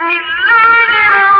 الله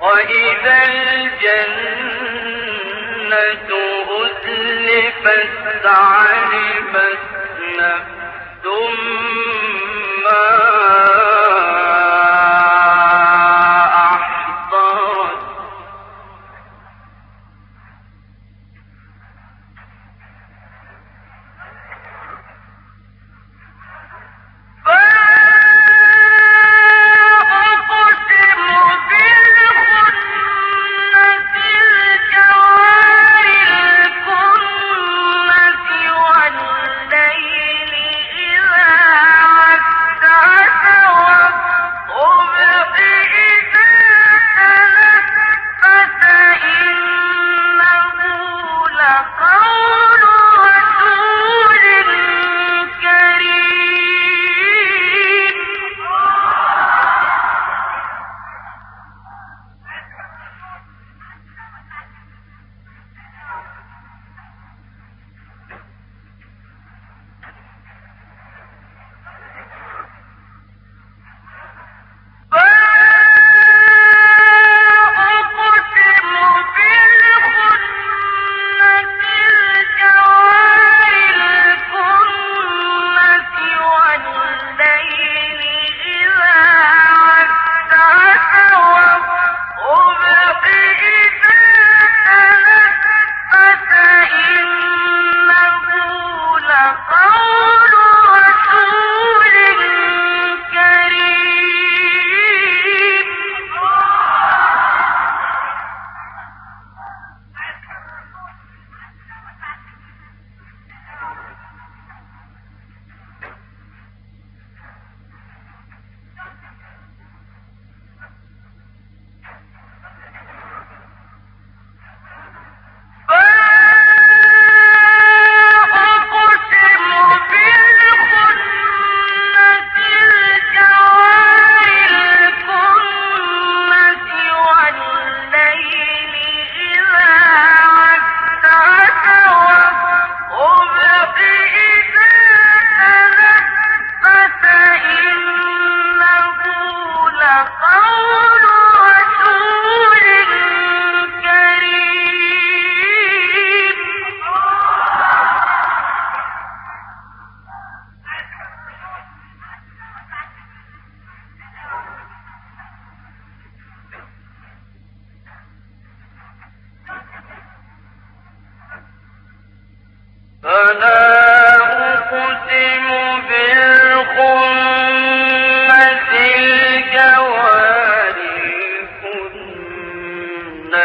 وإذا الجنة أزلفت عرفت نفس ما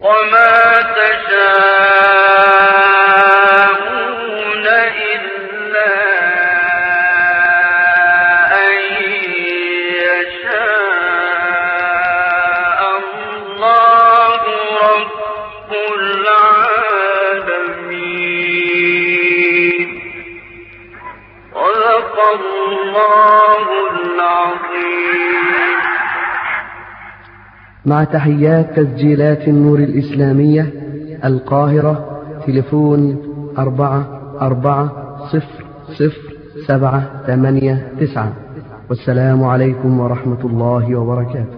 وما تشاءون إلا أن يشاء الله رب العالمين. صدق الله العظيم. مع تحيات تسجيلات النور الإسلامية القاهرة تليفون أربعة أربعة صفر صفر سبعة ثمانية تسعة. والسلام عليكم ورحمة الله وبركاته.